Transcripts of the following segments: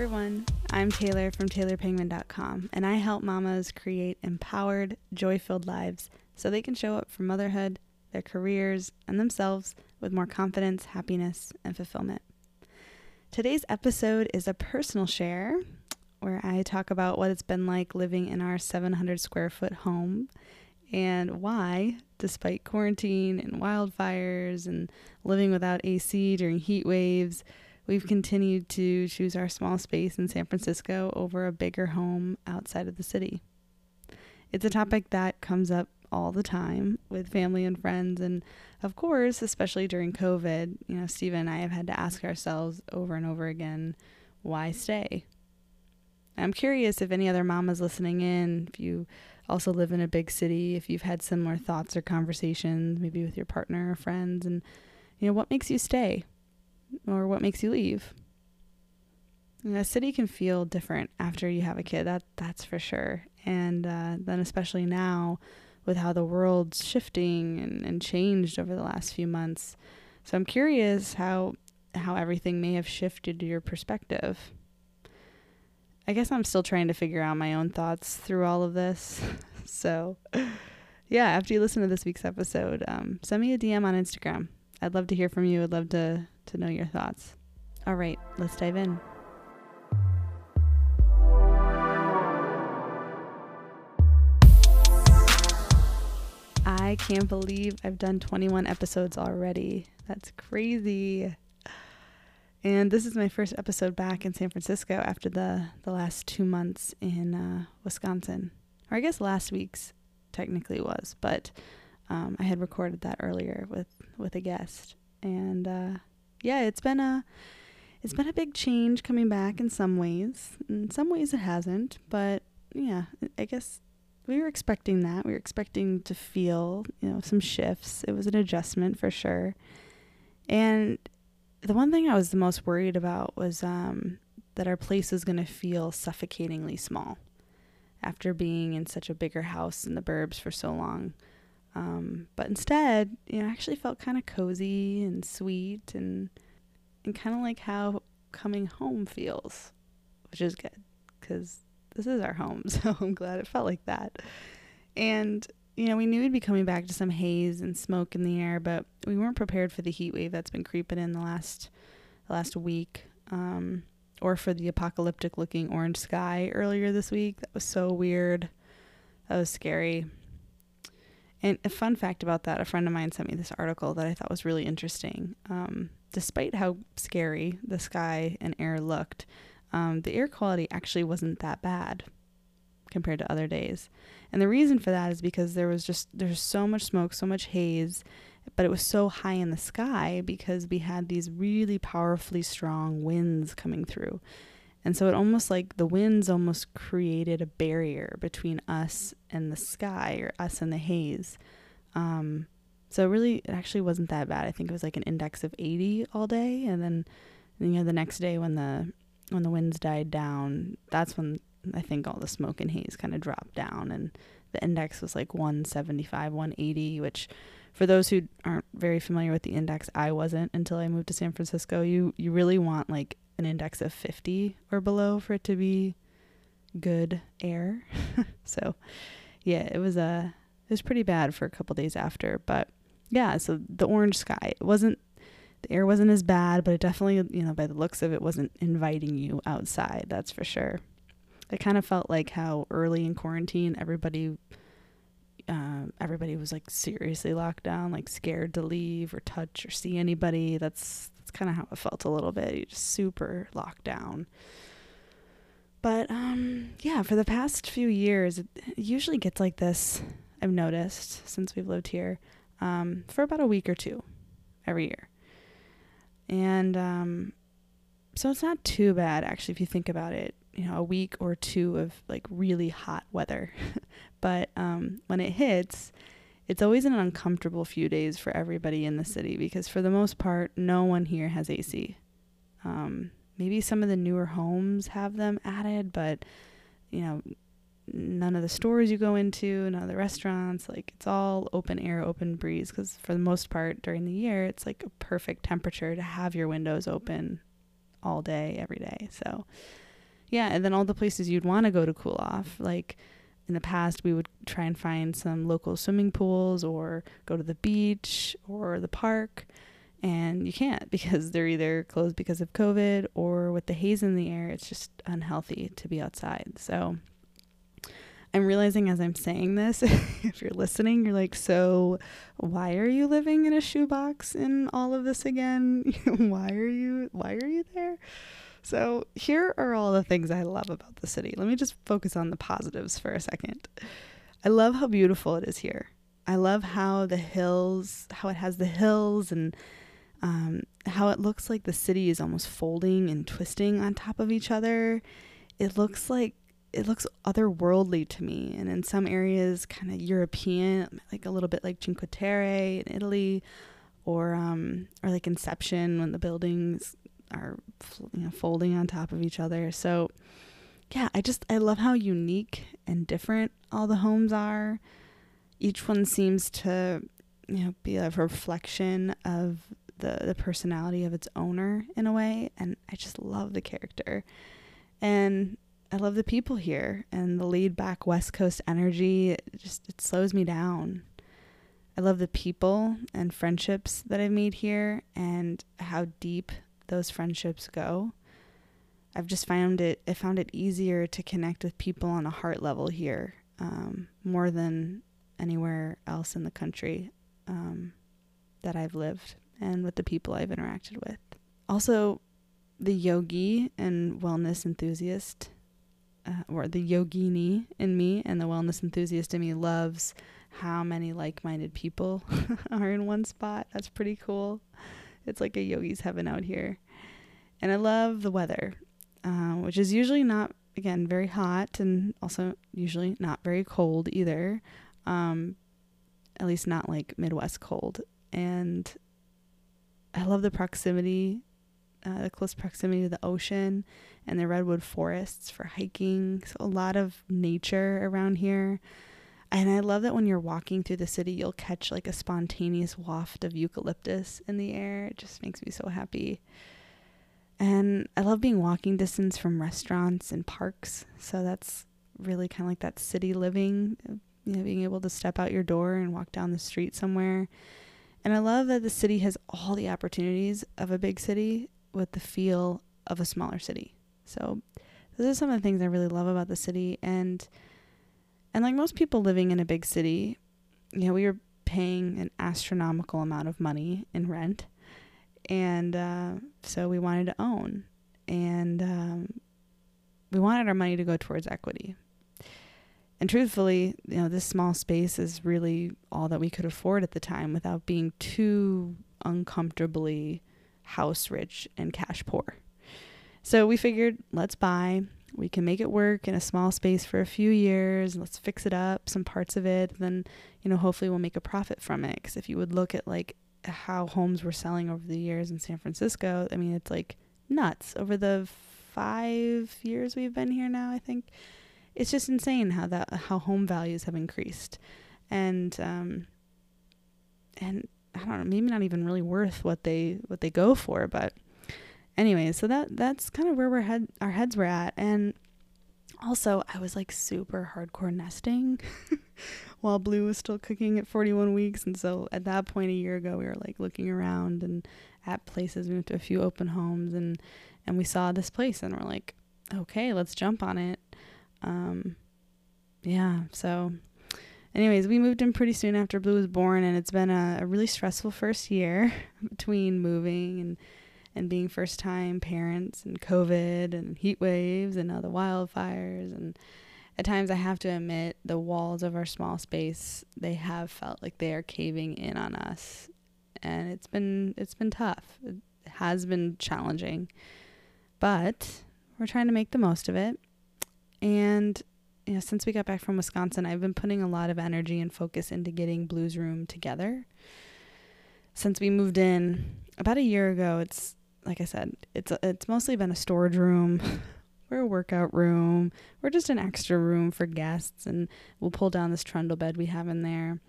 everyone. I'm Taylor from TaylorPangman.com, and I help mamas create empowered, joy filled lives so they can show up for motherhood, their careers, and themselves with more confidence, happiness, and fulfillment. Today's episode is a personal share where I talk about what it's been like living in our 700 square foot home and why, despite quarantine and wildfires and living without AC during heat waves, we've continued to choose our small space in San Francisco over a bigger home outside of the city. It's a mm-hmm. topic that comes up all the time with family and friends. And of course, especially during COVID, you know, Steve and I have had to ask ourselves over and over again why stay? I'm curious if any other mamas listening in, if you also live in a big city, if you've had similar thoughts or conversations, maybe with your partner or friends, and you know, what makes you stay or what makes you leave? And a city can feel different after you have a kid. That that's for sure. And uh, then especially now, with how the world's shifting and, and changed over the last few months. So I'm curious how how everything may have shifted your perspective. I guess I'm still trying to figure out my own thoughts through all of this. so yeah, after you listen to this week's episode, um, send me a DM on Instagram. I'd love to hear from you. I'd love to to know your thoughts. All right, let's dive in. I can't believe I've done 21 episodes already. That's crazy. And this is my first episode back in San Francisco after the, the last two months in uh, Wisconsin. Or I guess last week's technically was, but um, I had recorded that earlier with, with a guest. And uh, yeah, it's been a it's been a big change coming back in some ways. In some ways it hasn't, but yeah, I guess we were expecting that. We were expecting to feel, you know, some shifts. It was an adjustment for sure. And the one thing I was the most worried about was um, that our place was going to feel suffocatingly small after being in such a bigger house in the burbs for so long. Um, but instead, you know, I actually felt kind of cozy and sweet and and kind of like how coming home feels, which is good because this is our home. So I'm glad it felt like that. And, you know, we knew we'd be coming back to some haze and smoke in the air, but we weren't prepared for the heat wave that's been creeping in the last the last week. Um, or for the apocalyptic looking orange sky earlier this week. That was so weird. That was scary. And a fun fact about that a friend of mine sent me this article that I thought was really interesting. Um, despite how scary the sky and air looked, um, the air quality actually wasn't that bad compared to other days. And the reason for that is because there was just there's so much smoke, so much haze, but it was so high in the sky because we had these really powerfully strong winds coming through. And so it almost like the winds almost created a barrier between us and the sky or us and the haze. Um, so really, it actually wasn't that bad. I think it was like an index of 80 all day, and then you know the next day when the when the winds died down, that's when I think all the smoke and haze kind of dropped down, and the index was like 175, 180, which for those who aren't very familiar with the index, I wasn't until I moved to San Francisco. You you really want like an index of 50 or below for it to be good air. so, yeah, it was a uh, it was pretty bad for a couple days after, but yeah, so the orange sky, it wasn't the air wasn't as bad, but it definitely, you know, by the looks of it, wasn't inviting you outside. That's for sure. It kind of felt like how early in quarantine everybody, uh, everybody was like seriously locked down, like scared to leave or touch or see anybody. That's that's kind of how it felt a little bit. You just super locked down. But um, yeah, for the past few years, it usually gets like this. I've noticed since we've lived here um, for about a week or two every year. And um, so it's not too bad, actually, if you think about it. You know, a week or two of like really hot weather. but um, when it hits, it's always an uncomfortable few days for everybody in the city because, for the most part, no one here has AC. Um, maybe some of the newer homes have them added, but you know, none of the stores you go into, none of the restaurants, like it's all open air, open breeze. Because for the most part during the year, it's like a perfect temperature to have your windows open all day, every day. So, yeah, and then all the places you'd want to go to cool off, like in the past we would try and find some local swimming pools or go to the beach or the park and you can't because they're either closed because of covid or with the haze in the air it's just unhealthy to be outside. So i'm realizing as i'm saying this if you're listening you're like so why are you living in a shoebox in all of this again? Why are you why are you there so, here are all the things I love about the city. Let me just focus on the positives for a second. I love how beautiful it is here. I love how the hills, how it has the hills and um, how it looks like the city is almost folding and twisting on top of each other. It looks like it looks otherworldly to me, and in some areas, kind of European, like a little bit like Cinque Terre in Italy, or um, or like Inception when the buildings are you know folding on top of each other. So yeah, I just I love how unique and different all the homes are. Each one seems to you know be a reflection of the the personality of its owner in a way and I just love the character. And I love the people here and the laid back West Coast energy. It just it slows me down. I love the people and friendships that I've made here and how deep those friendships go. I've just found it I found it easier to connect with people on a heart level here um, more than anywhere else in the country um, that I've lived and with the people I've interacted with. Also, the yogi and wellness enthusiast, uh, or the yogini in me and the wellness enthusiast in me loves how many like minded people are in one spot. That's pretty cool. It's like a yogi's heaven out here. And I love the weather, uh, which is usually not, again, very hot and also usually not very cold either. Um, at least not like Midwest cold. And I love the proximity, uh, the close proximity to the ocean and the redwood forests for hiking. So, a lot of nature around here. And I love that when you're walking through the city, you'll catch like a spontaneous waft of eucalyptus in the air. It just makes me so happy. And I love being walking distance from restaurants and parks. So that's really kind of like that city living, you know, being able to step out your door and walk down the street somewhere. And I love that the city has all the opportunities of a big city with the feel of a smaller city. So those are some of the things I really love about the city and and like most people living in a big city, you know, we were paying an astronomical amount of money in rent. And uh, so we wanted to own. And um, we wanted our money to go towards equity. And truthfully, you know, this small space is really all that we could afford at the time without being too uncomfortably house rich and cash poor. So we figured, let's buy we can make it work in a small space for a few years. Let's fix it up, some parts of it. Then, you know, hopefully we'll make a profit from it. Because if you would look at like how homes were selling over the years in San Francisco, I mean, it's like nuts. Over the five years we've been here now, I think it's just insane how that how home values have increased, and um, and I don't know, maybe not even really worth what they what they go for, but anyway, so that that's kind of where we're head our heads were at, and also I was like super hardcore nesting while Blue was still cooking at 41 weeks, and so at that point a year ago we were like looking around and at places. We went to a few open homes and and we saw this place and we're like, okay, let's jump on it. Um, yeah, so anyways, we moved in pretty soon after Blue was born, and it's been a, a really stressful first year between moving and and being first time parents and COVID and heat waves and now the wildfires. And at times I have to admit the walls of our small space they have felt like they are caving in on us. And it's been it's been tough. It has been challenging but we're trying to make the most of it. And you know since we got back from Wisconsin I've been putting a lot of energy and focus into getting Blues Room together. Since we moved in about a year ago it's like I said, it's it's mostly been a storage room. We're a workout room. We're just an extra room for guests, and we'll pull down this trundle bed we have in there.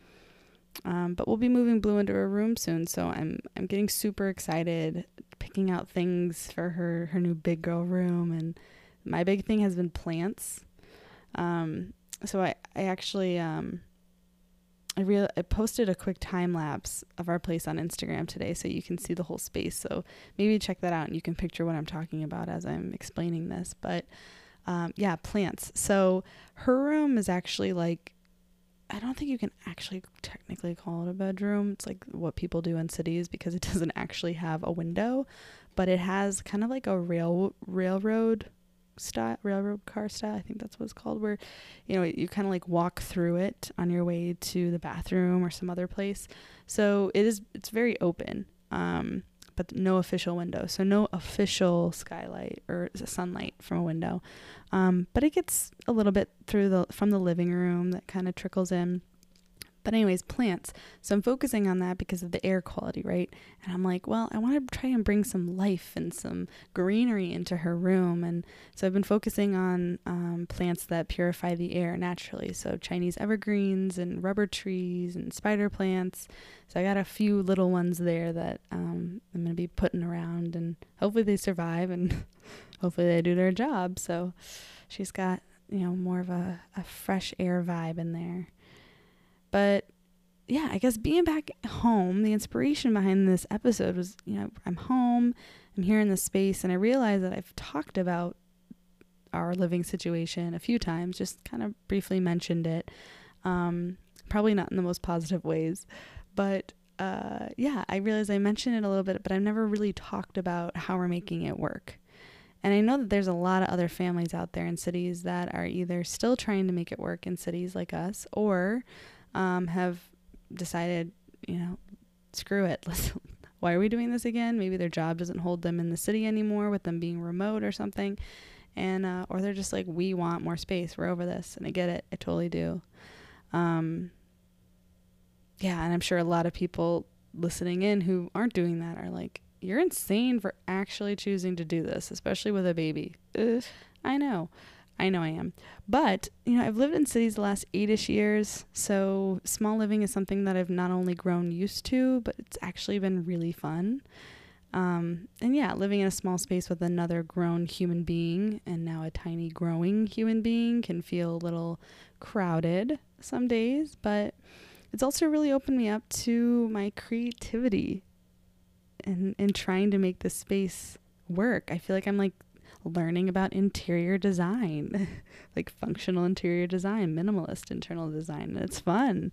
Um, but we'll be moving Blue into a room soon, so I'm I'm getting super excited, picking out things for her her new big girl room and my big thing has been plants. Um, so I, I actually um, I I posted a quick time lapse of our place on Instagram today so you can see the whole space. So maybe check that out and you can picture what I'm talking about as I'm explaining this. But um, yeah, plants. So her room is actually like I don't think you can actually technically call it a bedroom. It's like what people do in cities because it doesn't actually have a window, but it has kind of like a rail railroad style railroad car style i think that's what it's called where you know you kind of like walk through it on your way to the bathroom or some other place. So it is it's very open um, but no official window. So no official skylight or sunlight from a window. Um, but it gets a little bit through the from the living room that kind of trickles in but, anyways, plants. So I'm focusing on that because of the air quality, right? And I'm like, well, I want to try and bring some life and some greenery into her room. And so I've been focusing on um, plants that purify the air naturally. So Chinese evergreens and rubber trees and spider plants. So I got a few little ones there that um, I'm going to be putting around and hopefully they survive and hopefully they do their job. So she's got, you know, more of a, a fresh air vibe in there. But yeah, I guess being back home, the inspiration behind this episode was, you know, I'm home, I'm here in this space, and I realized that I've talked about our living situation a few times, just kind of briefly mentioned it. Um, probably not in the most positive ways, but uh, yeah, I realized I mentioned it a little bit, but I've never really talked about how we're making it work. And I know that there's a lot of other families out there in cities that are either still trying to make it work in cities like us or um, have decided, you know, screw it. Let's, why are we doing this again? Maybe their job doesn't hold them in the city anymore with them being remote or something. And, uh, or they're just like, we want more space. We're over this. And I get it. I totally do. Um, yeah. And I'm sure a lot of people listening in who aren't doing that are like, you're insane for actually choosing to do this, especially with a baby. Ugh, I know. I know I am. But, you know, I've lived in cities the last eight ish years. So small living is something that I've not only grown used to, but it's actually been really fun. Um, and yeah, living in a small space with another grown human being and now a tiny growing human being can feel a little crowded some days, but it's also really opened me up to my creativity and, and trying to make this space work. I feel like I'm like learning about interior design, like functional interior design, minimalist internal design. It's fun.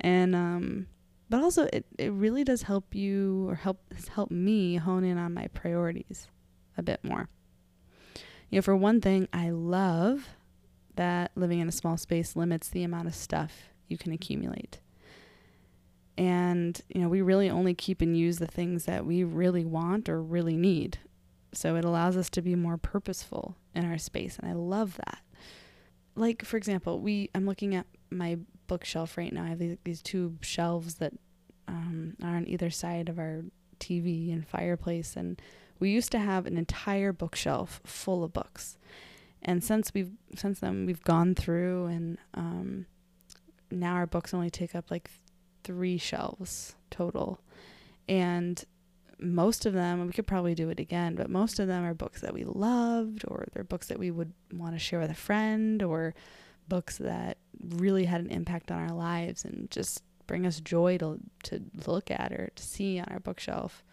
And um but also it, it really does help you or help help me hone in on my priorities a bit more. You know, for one thing, I love that living in a small space limits the amount of stuff you can accumulate. And, you know, we really only keep and use the things that we really want or really need. So it allows us to be more purposeful in our space. And I love that. Like, for example, we I'm looking at my bookshelf right now. I have these, these two shelves that um, are on either side of our TV and fireplace. And we used to have an entire bookshelf full of books. And since we've since then we've gone through and um, now our books only take up like three shelves total. And most of them, we could probably do it again, but most of them are books that we loved, or they're books that we would want to share with a friend, or books that really had an impact on our lives and just bring us joy to to look at or to see on our bookshelf.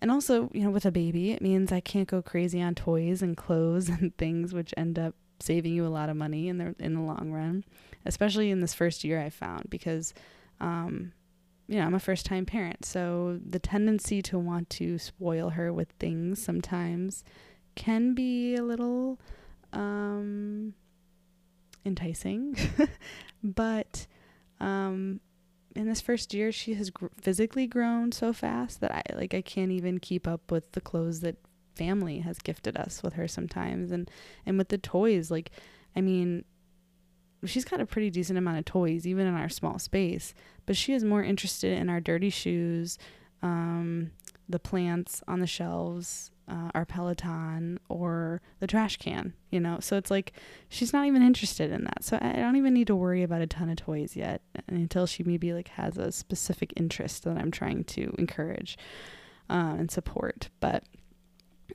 And also, you know, with a baby, it means I can't go crazy on toys and clothes and things which end up saving you a lot of money in the in the long run, especially in this first year I found because um, you know, I'm a first time parent, so the tendency to want to spoil her with things sometimes can be a little um, enticing. but um, in this first year, she has gr- physically grown so fast that I like I can't even keep up with the clothes that family has gifted us with her sometimes, and and with the toys. Like, I mean, she's got a pretty decent amount of toys, even in our small space. But she is more interested in our dirty shoes, um, the plants on the shelves, uh, our Peloton, or the trash can, you know? So it's like she's not even interested in that. So I don't even need to worry about a ton of toys yet until she maybe like has a specific interest that I'm trying to encourage uh, and support. But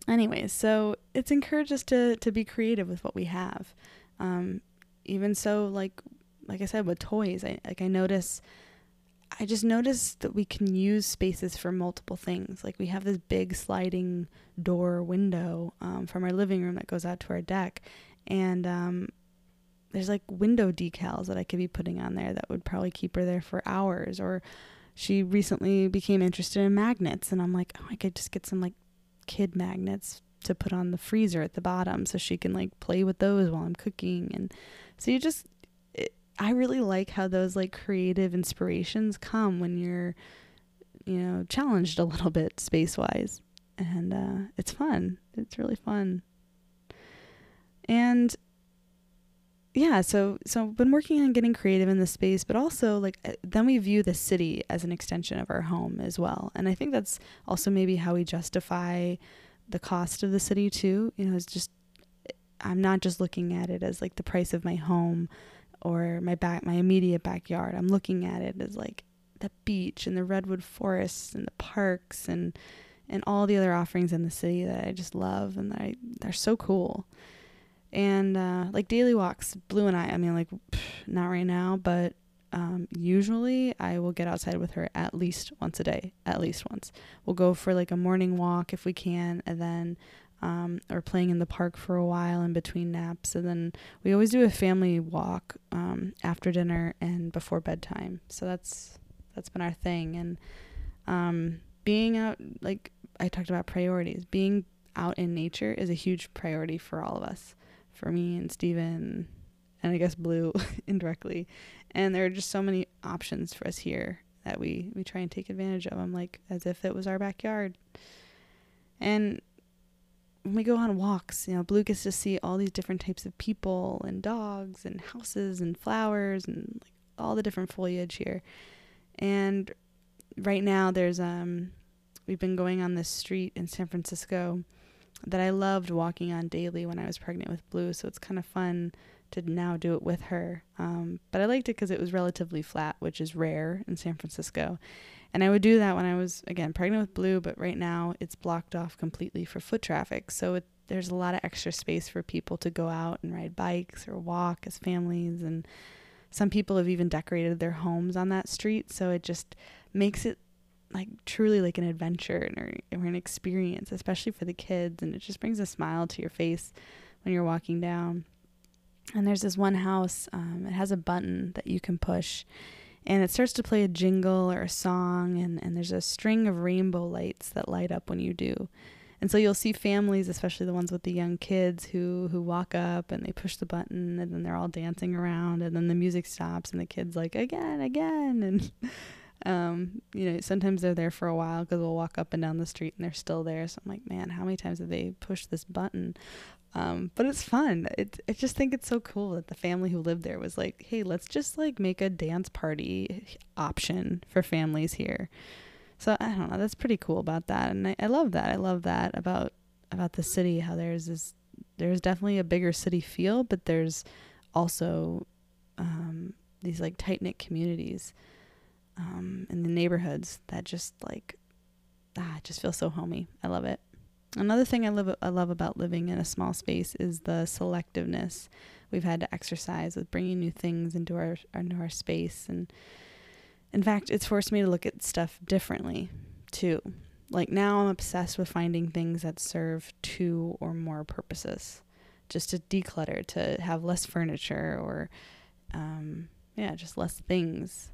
anyways, so it's encouraged us to to be creative with what we have. Um, even so, like like I said with toys, I like I notice. I just noticed that we can use spaces for multiple things. Like we have this big sliding door window um, from our living room that goes out to our deck, and um, there's like window decals that I could be putting on there that would probably keep her there for hours. Or she recently became interested in magnets, and I'm like, oh, I could just get some like kid magnets to put on the freezer at the bottom so she can like play with those while I'm cooking. And so you just, it, I really like how those like creative inspirations come when you're, you know, challenged a little bit space wise. And uh, it's fun. It's really fun. And yeah, so so I've been working on getting creative in the space, but also like uh, then we view the city as an extension of our home as well. And I think that's also maybe how we justify the cost of the city too. You know, it's just I'm not just looking at it as like the price of my home or my back my immediate backyard. I'm looking at it as like the beach and the redwood forests and the parks and and all the other offerings in the city that I just love and that I, they're so cool and uh, like daily walks blue and i i mean like pff, not right now but um, usually i will get outside with her at least once a day at least once. We'll go for like a morning walk if we can and then um, or playing in the park for a while in between naps and then we always do a family walk um, after dinner and before bedtime. So that's that's been our thing. And um, being out like i talked about priorities being out in nature is a huge priority for all of us. For me and Steven and I guess Blue indirectly. And there are just so many options for us here that we we try and take advantage of them like as if it was our backyard. And when we go on walks, you know, Blue gets to see all these different types of people and dogs and houses and flowers and like all the different foliage here. And right now there's um we've been going on this street in San Francisco that I loved walking on daily when I was pregnant with Blue. So it's kind of fun to now do it with her. Um, but I liked it because it was relatively flat, which is rare in San Francisco. And I would do that when I was, again, pregnant with Blue, but right now it's blocked off completely for foot traffic. So it, there's a lot of extra space for people to go out and ride bikes or walk as families. And some people have even decorated their homes on that street. So it just makes it like truly like an adventure or, or an experience, especially for the kids. And it just brings a smile to your face when you're walking down. And there's this one house, um, it has a button that you can push, and it starts to play a jingle or a song, and, and there's a string of rainbow lights that light up when you do. And so you'll see families, especially the ones with the young kids, who who walk up and they push the button, and then they're all dancing around, and then the music stops, and the kids like again, again, and um, you know, sometimes they're there for a while because we'll walk up and down the street and they're still there. So I'm like, man, how many times have they pushed this button? Um, but it's fun. It, I just think it's so cool that the family who lived there was like, hey, let's just like make a dance party option for families here. So I don't know. That's pretty cool about that, and I, I love that. I love that about about the city. How there's this, there's definitely a bigger city feel, but there's also um, these like tight knit communities um, in the neighborhoods that just like ah, just feels so homey. I love it. Another thing I love I love about living in a small space is the selectiveness we've had to exercise with bringing new things into our into our space and in fact, it's forced me to look at stuff differently too. Like now I'm obsessed with finding things that serve two or more purposes. Just to declutter, to have less furniture or um, yeah, just less things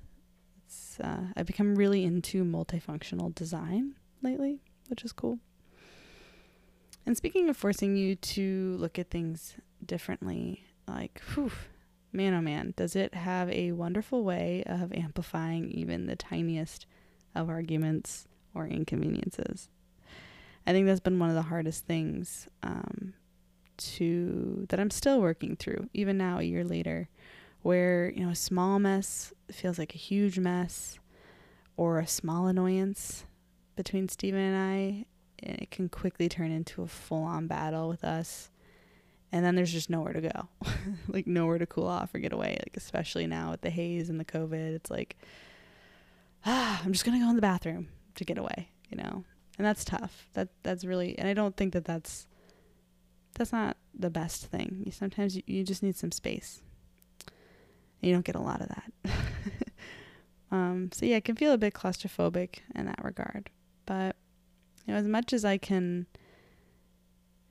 it's uh, I've become really into multifunctional design lately, which is cool. And speaking of forcing you to look at things differently, like, whew, man oh man, does it have a wonderful way of amplifying even the tiniest of arguments or inconveniences. I think that's been one of the hardest things um, to that I'm still working through, even now a year later, where you know a small mess feels like a huge mess or a small annoyance between Stephen and I, and it can quickly turn into a full-on battle with us. And then there's just nowhere to go. like nowhere to cool off or get away, like especially now with the haze and the covid, it's like ah, I'm just going to go in the bathroom to get away, you know. and that's tough. That that's really, and I don't think that that's that's not the best thing. You, sometimes you, you just need some space. And you don't get a lot of that. um, so yeah, it can feel a bit claustrophobic in that regard. But you know, as much as I can,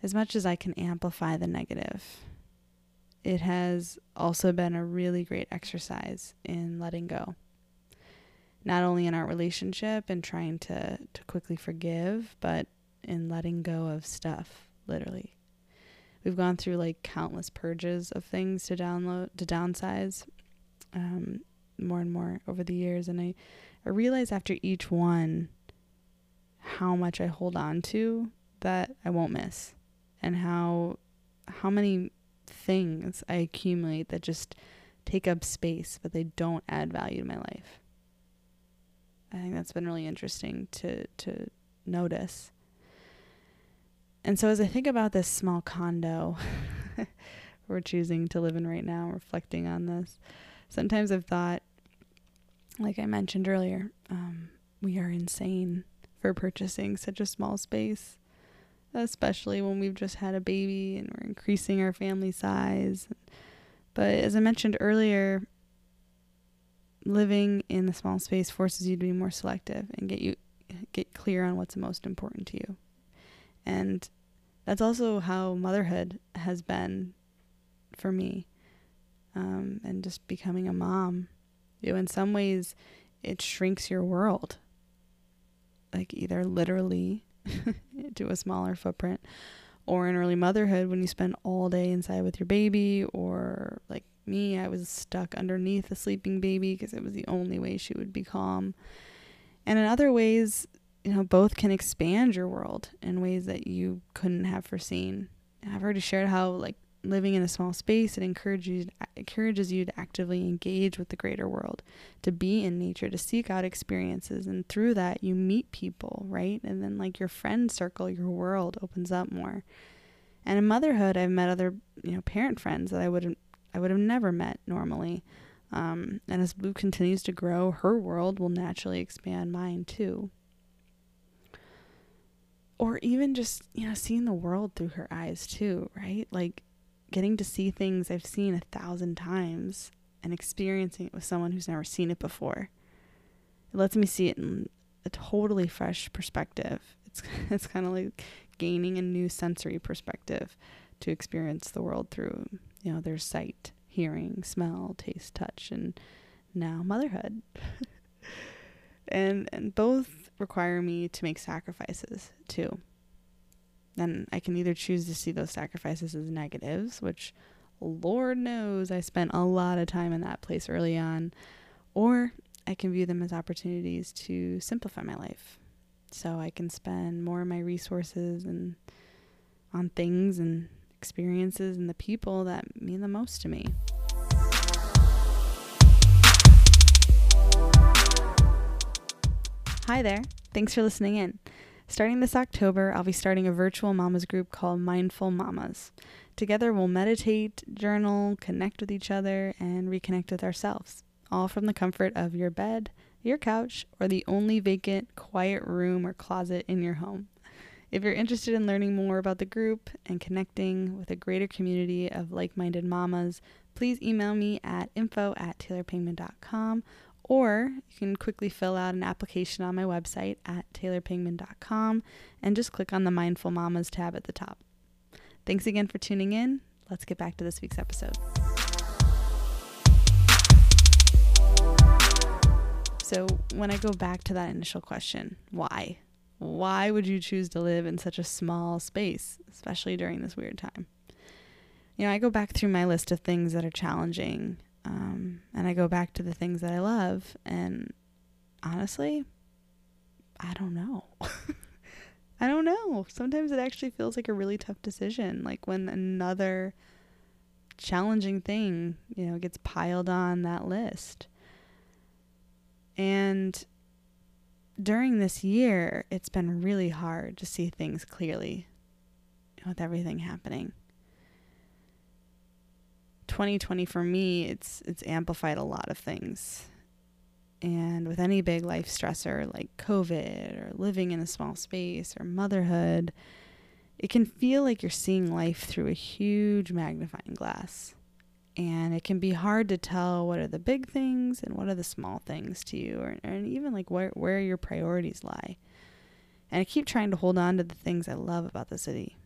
as much as I can amplify the negative, it has also been a really great exercise in letting go. Not only in our relationship and trying to, to quickly forgive, but in letting go of stuff, literally. We've gone through like countless purges of things to download to downsize um, more and more over the years, and I, I realize after each one how much I hold on to that I won't miss, and how how many things I accumulate that just take up space, but they don't add value to my life. I think that's been really interesting to to notice. And so as I think about this small condo we're choosing to live in right now, reflecting on this, sometimes I've thought, like I mentioned earlier, um, we are insane for purchasing such a small space especially when we've just had a baby and we're increasing our family size. But as I mentioned earlier, living in the small space forces you to be more selective and get you get clear on what's most important to you. And that's also how motherhood has been for me. Um, and just becoming a mom. You know, in some ways it shrinks your world. Like either literally to a smaller footprint. Or in early motherhood, when you spend all day inside with your baby, or like me, I was stuck underneath a sleeping baby because it was the only way she would be calm. And in other ways, you know, both can expand your world in ways that you couldn't have foreseen. I've already shared how, like, living in a small space, it encourages you, encourages you to actively engage with the greater world, to be in nature, to seek out experiences. And through that, you meet people, right? And then, like, your friend circle, your world opens up more. And in motherhood, I've met other, you know, parent friends that I would I would have never met normally. Um, and as Blue continues to grow, her world will naturally expand mine too. Or even just, you know, seeing the world through her eyes too, right? Like getting to see things I've seen a thousand times and experiencing it with someone who's never seen it before. It lets me see it in a totally fresh perspective. It's it's kind of like gaining a new sensory perspective to experience the world through, you know, their sight, hearing, smell, taste, touch, and now motherhood. and and both require me to make sacrifices too then I can either choose to see those sacrifices as negatives, which Lord knows I spent a lot of time in that place early on, or I can view them as opportunities to simplify my life. So I can spend more of my resources and on things and experiences and the people that mean the most to me. Hi there. Thanks for listening in. Starting this October, I'll be starting a virtual mamas group called Mindful Mamas. Together, we'll meditate, journal, connect with each other, and reconnect with ourselves, all from the comfort of your bed, your couch, or the only vacant, quiet room or closet in your home. If you're interested in learning more about the group and connecting with a greater community of like minded mamas, please email me at info at taylorpangman.com or you can quickly fill out an application on my website at taylorpangman.com and just click on the Mindful Mamas tab at the top. Thanks again for tuning in. Let's get back to this week's episode. So, when I go back to that initial question, why? Why would you choose to live in such a small space, especially during this weird time? You know, I go back through my list of things that are challenging um, and I go back to the things that I love. And honestly, I don't know. I don't know. Sometimes it actually feels like a really tough decision. Like when another challenging thing, you know, gets piled on that list. And during this year, it's been really hard to see things clearly with everything happening. 2020 for me, it's it's amplified a lot of things. And with any big life stressor like COVID or living in a small space or motherhood, it can feel like you're seeing life through a huge magnifying glass. And it can be hard to tell what are the big things and what are the small things to you, or, and even like where, where your priorities lie. And I keep trying to hold on to the things I love about the city.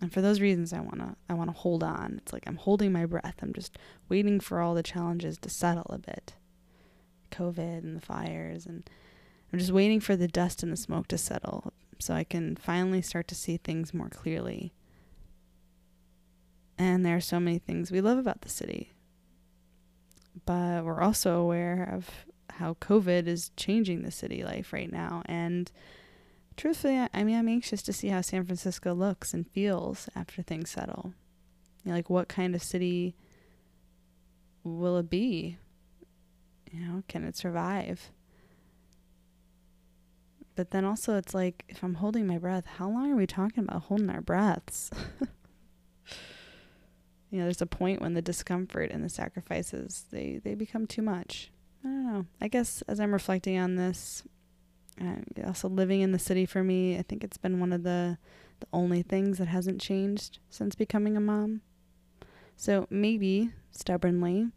And for those reasons I wanna I wanna hold on. It's like I'm holding my breath. I'm just waiting for all the challenges to settle a bit. COVID and the fires and I'm just waiting for the dust and the smoke to settle so I can finally start to see things more clearly. And there are so many things we love about the city. But we're also aware of how COVID is changing the city life right now. And truthfully, I mean, I'm anxious to see how San Francisco looks and feels after things settle. You know, like, what kind of city will it be? You know, can it survive? But then also, it's like, if I'm holding my breath, how long are we talking about holding our breaths? you know, there's a point when the discomfort and the sacrifices they they become too much. I don't know. I guess as I'm reflecting on this, Um, and also living in the city for me, I think it's been one of the the only things that hasn't changed since becoming a mom. So maybe stubbornly,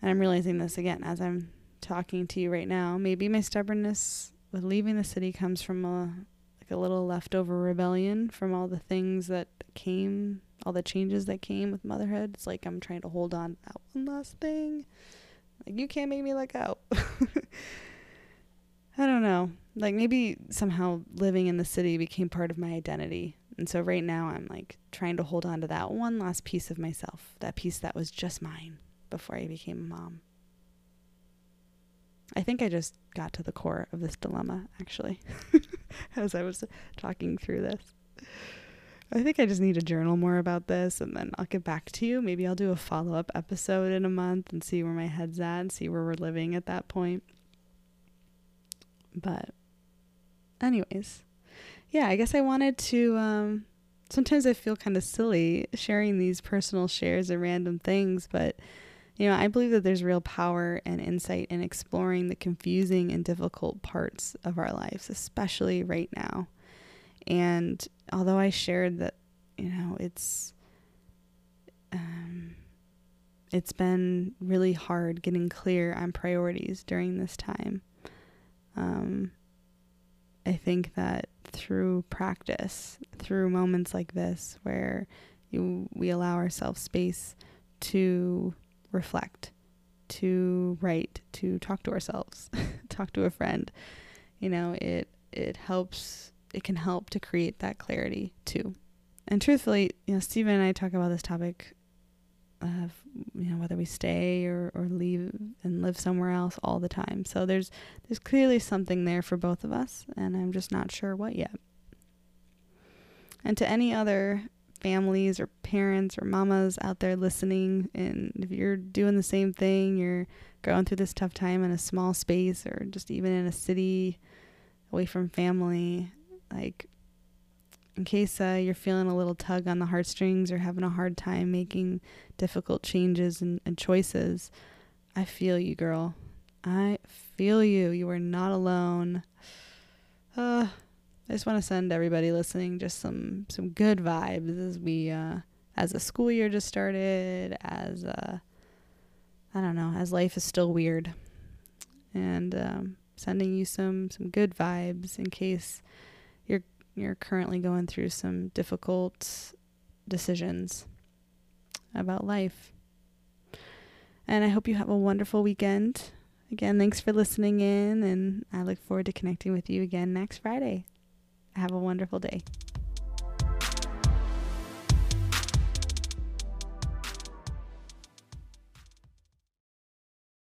and I'm realizing this again as I'm talking to you right now, maybe my stubbornness with leaving the city comes from a like a little leftover rebellion from all the things that came, all the changes that came with motherhood. It's like I'm trying to hold on to that one last thing. Like you can't make me let go. I don't know. Like maybe somehow living in the city became part of my identity. And so right now I'm like trying to hold on to that one last piece of myself, that piece that was just mine before I became a mom. I think I just got to the core of this dilemma actually as I was talking through this. I think I just need to journal more about this and then I'll get back to you. Maybe I'll do a follow up episode in a month and see where my head's at and see where we're living at that point. But, anyways, yeah, I guess I wanted to. Um, sometimes I feel kind of silly sharing these personal shares of random things, but you know, I believe that there's real power and insight in exploring the confusing and difficult parts of our lives, especially right now. And although I shared that, you know, it's um, it's been really hard getting clear on priorities during this time. Um, I think that through practice, through moments like this, where you, we allow ourselves space to reflect, to write, to talk to ourselves, talk to a friend, you know, it it helps. It can help to create that clarity too. And truthfully, you know, Stephen and I talk about this topic of you know whether we stay or, or leave and live somewhere else all the time. So there's there's clearly something there for both of us, and I'm just not sure what yet. And to any other families or parents or mamas out there listening, and if you're doing the same thing, you're going through this tough time in a small space or just even in a city away from family, like in case uh, you're feeling a little tug on the heartstrings or having a hard time making difficult changes and, and choices, I feel you, girl. I feel you. You are not alone. Uh, I just want to send everybody listening just some some good vibes as we uh, as the school year just started, as uh, I don't know, as life is still weird, and um, sending you some some good vibes in case you're currently going through some difficult decisions about life. And I hope you have a wonderful weekend. Again, thanks for listening in, and I look forward to connecting with you again next Friday. Have a wonderful day.